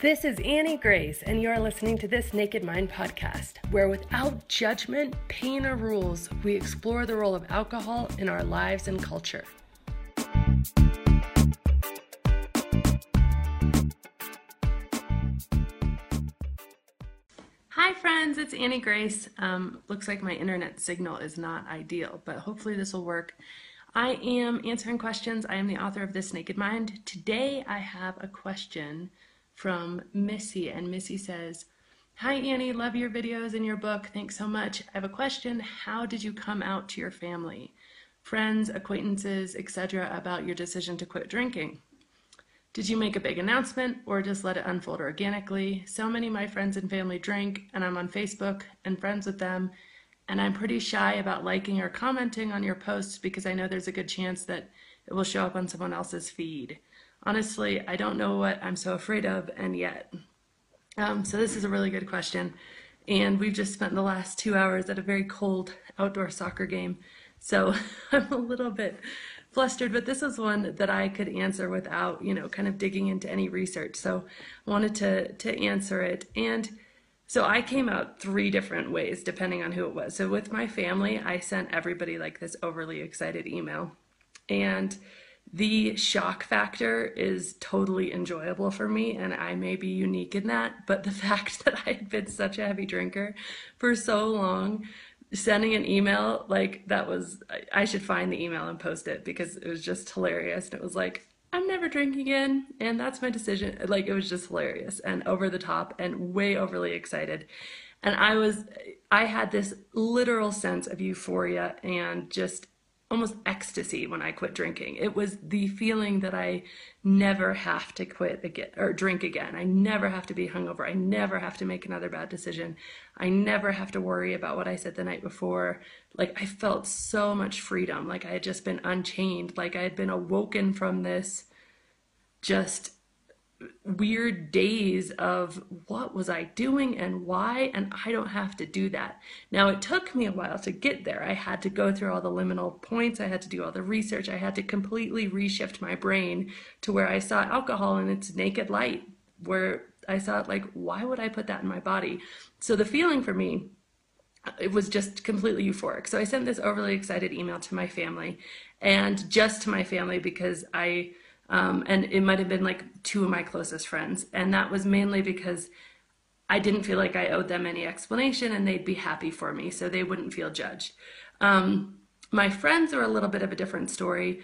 This is Annie Grace, and you are listening to this Naked Mind podcast, where without judgment, pain, or rules, we explore the role of alcohol in our lives and culture. Hi, friends, it's Annie Grace. Um, looks like my internet signal is not ideal, but hopefully, this will work. I am answering questions. I am the author of This Naked Mind. Today, I have a question from Missy, and Missy says, Hi Annie, love your videos and your book. Thanks so much. I have a question. How did you come out to your family, friends, acquaintances, etc., about your decision to quit drinking? Did you make a big announcement or just let it unfold organically? So many of my friends and family drink, and I'm on Facebook and friends with them, and I'm pretty shy about liking or commenting on your posts because I know there's a good chance that it will show up on someone else's feed. Honestly, I don't know what I'm so afraid of, and yet. Um, so, this is a really good question. And we've just spent the last two hours at a very cold outdoor soccer game. So, I'm a little bit flustered, but this is one that I could answer without, you know, kind of digging into any research. So, I wanted to, to answer it. And so I came out three different ways depending on who it was. So with my family, I sent everybody like this overly excited email. And the shock factor is totally enjoyable for me and i may be unique in that but the fact that i had been such a heavy drinker for so long sending an email like that was i should find the email and post it because it was just hilarious and it was like i'm never drinking again and that's my decision like it was just hilarious and over the top and way overly excited and i was i had this literal sense of euphoria and just almost ecstasy when I quit drinking. It was the feeling that I never have to quit again or drink again. I never have to be hungover. I never have to make another bad decision. I never have to worry about what I said the night before. Like I felt so much freedom. Like I had just been unchained. Like I had been awoken from this just weird days of what was I doing and why, and I don't have to do that. Now, it took me a while to get there. I had to go through all the liminal points, I had to do all the research, I had to completely reshift my brain to where I saw alcohol in its naked light, where I saw it like, why would I put that in my body? So the feeling for me, it was just completely euphoric. So I sent this overly excited email to my family and just to my family because I um, and it might have been like two of my closest friends. And that was mainly because I didn't feel like I owed them any explanation and they'd be happy for me so they wouldn't feel judged. Um, my friends are a little bit of a different story.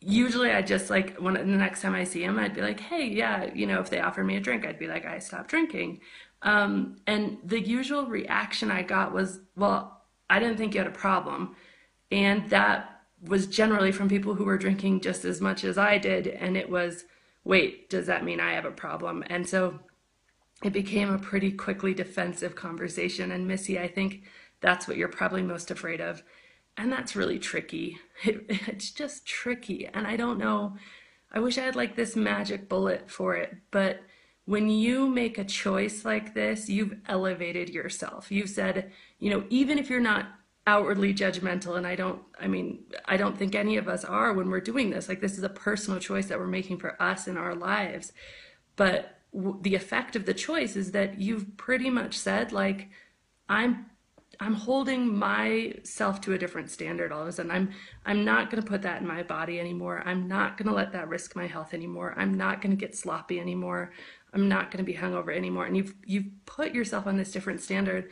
Usually, I just like when the next time I see them, I'd be like, hey, yeah, you know, if they offer me a drink, I'd be like, I stopped drinking. Um, and the usual reaction I got was, well, I didn't think you had a problem. And that was generally from people who were drinking just as much as I did. And it was, wait, does that mean I have a problem? And so it became a pretty quickly defensive conversation. And Missy, I think that's what you're probably most afraid of. And that's really tricky. It, it's just tricky. And I don't know, I wish I had like this magic bullet for it. But when you make a choice like this, you've elevated yourself. You've said, you know, even if you're not outwardly judgmental and i don't i mean i don't think any of us are when we're doing this. Like this is a personal choice that we're making for us in our lives. But w- the effect of the choice is that you've pretty much said like i'm i'm holding myself to a different standard all of a sudden. I'm i'm not going to put that in my body anymore. I'm not going to let that risk my health anymore. I'm not going to get sloppy anymore. I'm not going to be hungover anymore. And you've you've put yourself on this different standard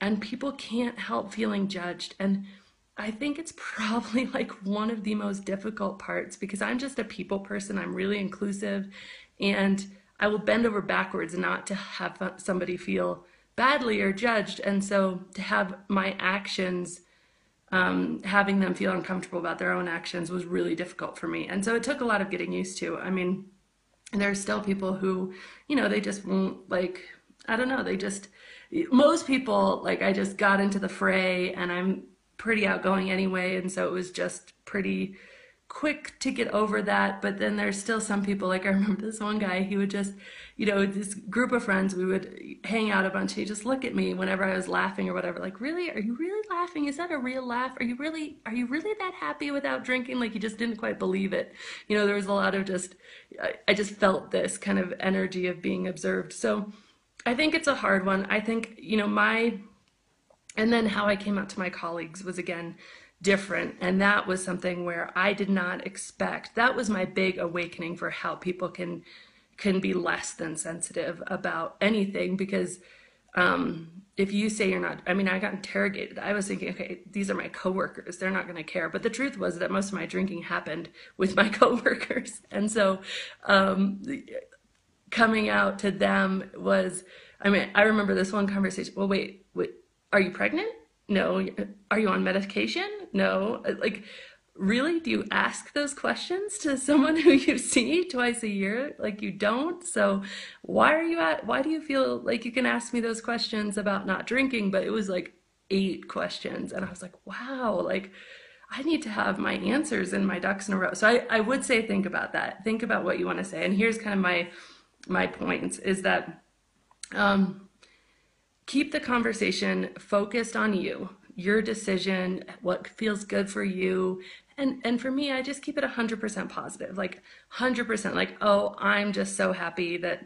and people can't help feeling judged and I think it's probably like one of the most difficult parts because I'm just a people person. I'm really inclusive and I will bend over backwards not to have somebody feel badly or judged. And so to have my actions, um, having them feel uncomfortable about their own actions was really difficult for me. And so it took a lot of getting used to. I mean, there are still people who, you know, they just won't like, I don't know, they just, most people like I just got into the fray and I'm pretty outgoing anyway and so it was just pretty quick to get over that, but then there's still some people, like I remember this one guy, he would just, you know, this group of friends, we would hang out a bunch, he'd just look at me whenever I was laughing or whatever, like, really, are you really laughing? Is that a real laugh? Are you really, are you really that happy without drinking? Like, he just didn't quite believe it. You know, there was a lot of just, I, I just felt this kind of energy of being observed. So I think it's a hard one. I think, you know, my, and then how I came out to my colleagues was again, different. And that was something where I did not expect. That was my big awakening for how people can can be less than sensitive about anything because um, if you say you're not, I mean, I got interrogated. I was thinking, okay, these are my coworkers. They're not going to care. But the truth was that most of my drinking happened with my coworkers. And so um, coming out to them was, I mean, I remember this one conversation. Well, wait, wait, are you pregnant? No. Are you on medication? No. Like, really? Do you ask those questions to someone who you see twice a year? Like, you don't? So, why are you at, why do you feel like you can ask me those questions about not drinking? But it was like eight questions. And I was like, wow, like, I need to have my answers and my ducks in a row. So I, I would say think about that. Think about what you want to say. And here's kind of my my points is that um, keep the conversation focused on you, your decision, what feels good for you. And and for me, I just keep it 100% positive. Like 100% like, "Oh, I'm just so happy that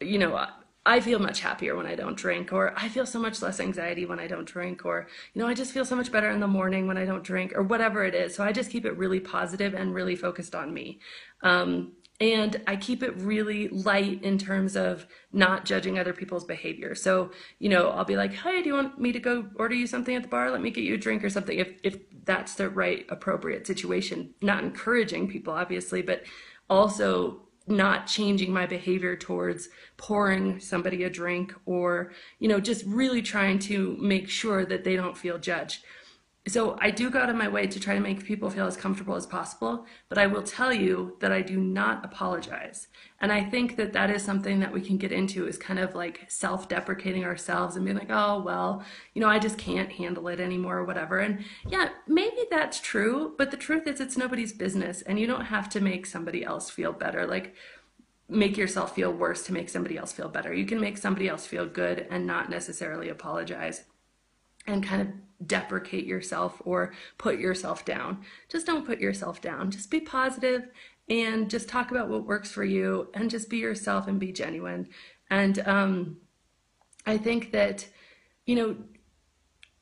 you know, I feel much happier when I don't drink, or I feel so much less anxiety when I don't drink, or, you know, I just feel so much better in the morning when I don't drink, or whatever it is. So I just keep it really positive and really focused on me. Um, and I keep it really light in terms of not judging other people's behavior. So, you know, I'll be like, "Hey, do you want me to go order you something at the bar? Let me get you a drink or something." If if that's the right appropriate situation, not encouraging people obviously, but also not changing my behavior towards pouring somebody a drink or, you know, just really trying to make sure that they don't feel judged so I do go out of my way to try to make people feel as comfortable as possible, but I will tell you that I do not apologize. And I think that that is something that we can get into is kind of like self-deprecating ourselves and being like, oh, well, you know, I just can't handle it anymore or whatever. And yeah, maybe that's true, but the truth is it's nobody's business and you don't have to make somebody else feel better. Like make yourself feel worse to make somebody else feel better. You can make somebody else feel good and not necessarily apologize and kind of deprecate yourself or put yourself down. Just don't put yourself down. Just be positive and just talk about what works for you and just be yourself and be genuine. And um, I think that, you know,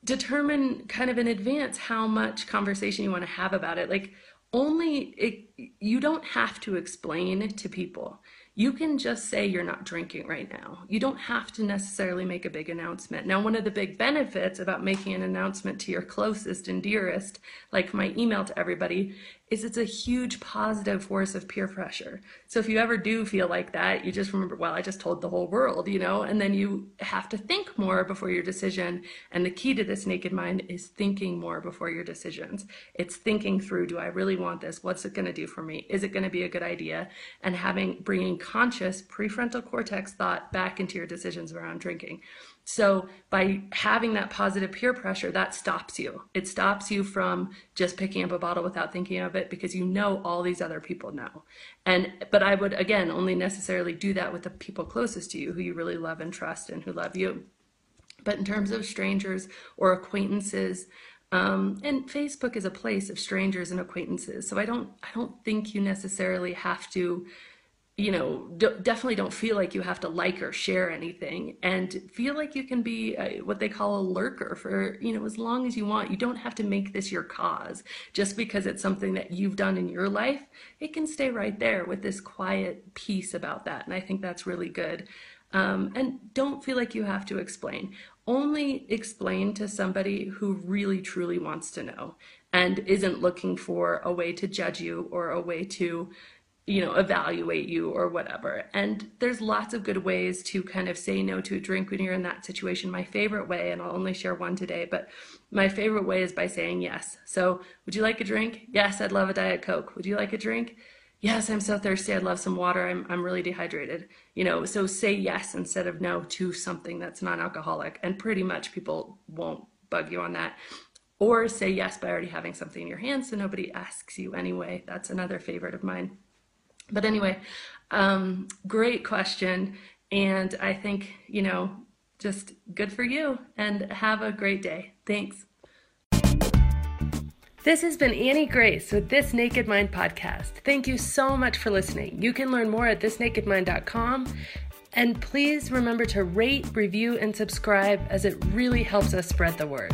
determine kind of in advance how much conversation you want to have about it. Like, only it, you don't have to explain to people you can just say you're not drinking right now. You don't have to necessarily make a big announcement. Now, one of the big benefits about making an announcement to your closest and dearest, like my email to everybody, is it's a huge positive force of peer pressure. So if you ever do feel like that, you just remember, well, I just told the whole world, you know, and then you have to think more before your decision. And the key to this naked mind is thinking more before your decisions. It's thinking through, do I really want this? What's it going to do for me? Is it going to be a good idea? And having, bringing conscious prefrontal cortex thought back into your decisions around drinking. So by having that positive peer pressure, that stops you. It stops you from just picking up a bottle without thinking of it because you know all these other people know. And but I would again only necessarily do that with the people closest to you who you really love and trust and who love you. But in terms of strangers or acquaintances, um, and Facebook is a place of strangers and acquaintances. So I don't I don't think you necessarily have to you know, definitely don't feel like you have to like or share anything and feel like you can be a, what they call a lurker for, you know, as long as you want. You don't have to make this your cause just because it's something that you've done in your life. It can stay right there with this quiet peace about that. And I think that's really good. Um, and don't feel like you have to explain. Only explain to somebody who really truly wants to know and isn't looking for a way to judge you or a way to you know, evaluate you or whatever. And there's lots of good ways to kind of say no to a drink when you're in that situation. My favorite way, and I'll only share one today, but my favorite way is by saying yes. So, would you like a drink? Yes, I'd love a Diet Coke. Would you like a drink? Yes, I'm so thirsty. I'd love some water. I'm, I'm really dehydrated. You know, so say yes instead of no to something that's non alcoholic. And pretty much people won't bug you on that or say yes by already having something in your hand so nobody asks you anyway. That's another favorite of mine. But anyway, um, great question. And I think, you know, just good for you and have a great day. Thanks. This has been Annie Grace with This Naked Mind podcast. Thank you so much for listening. You can learn more at thisnakedmind.com. And please remember to rate, review, and subscribe as it really helps us spread the word.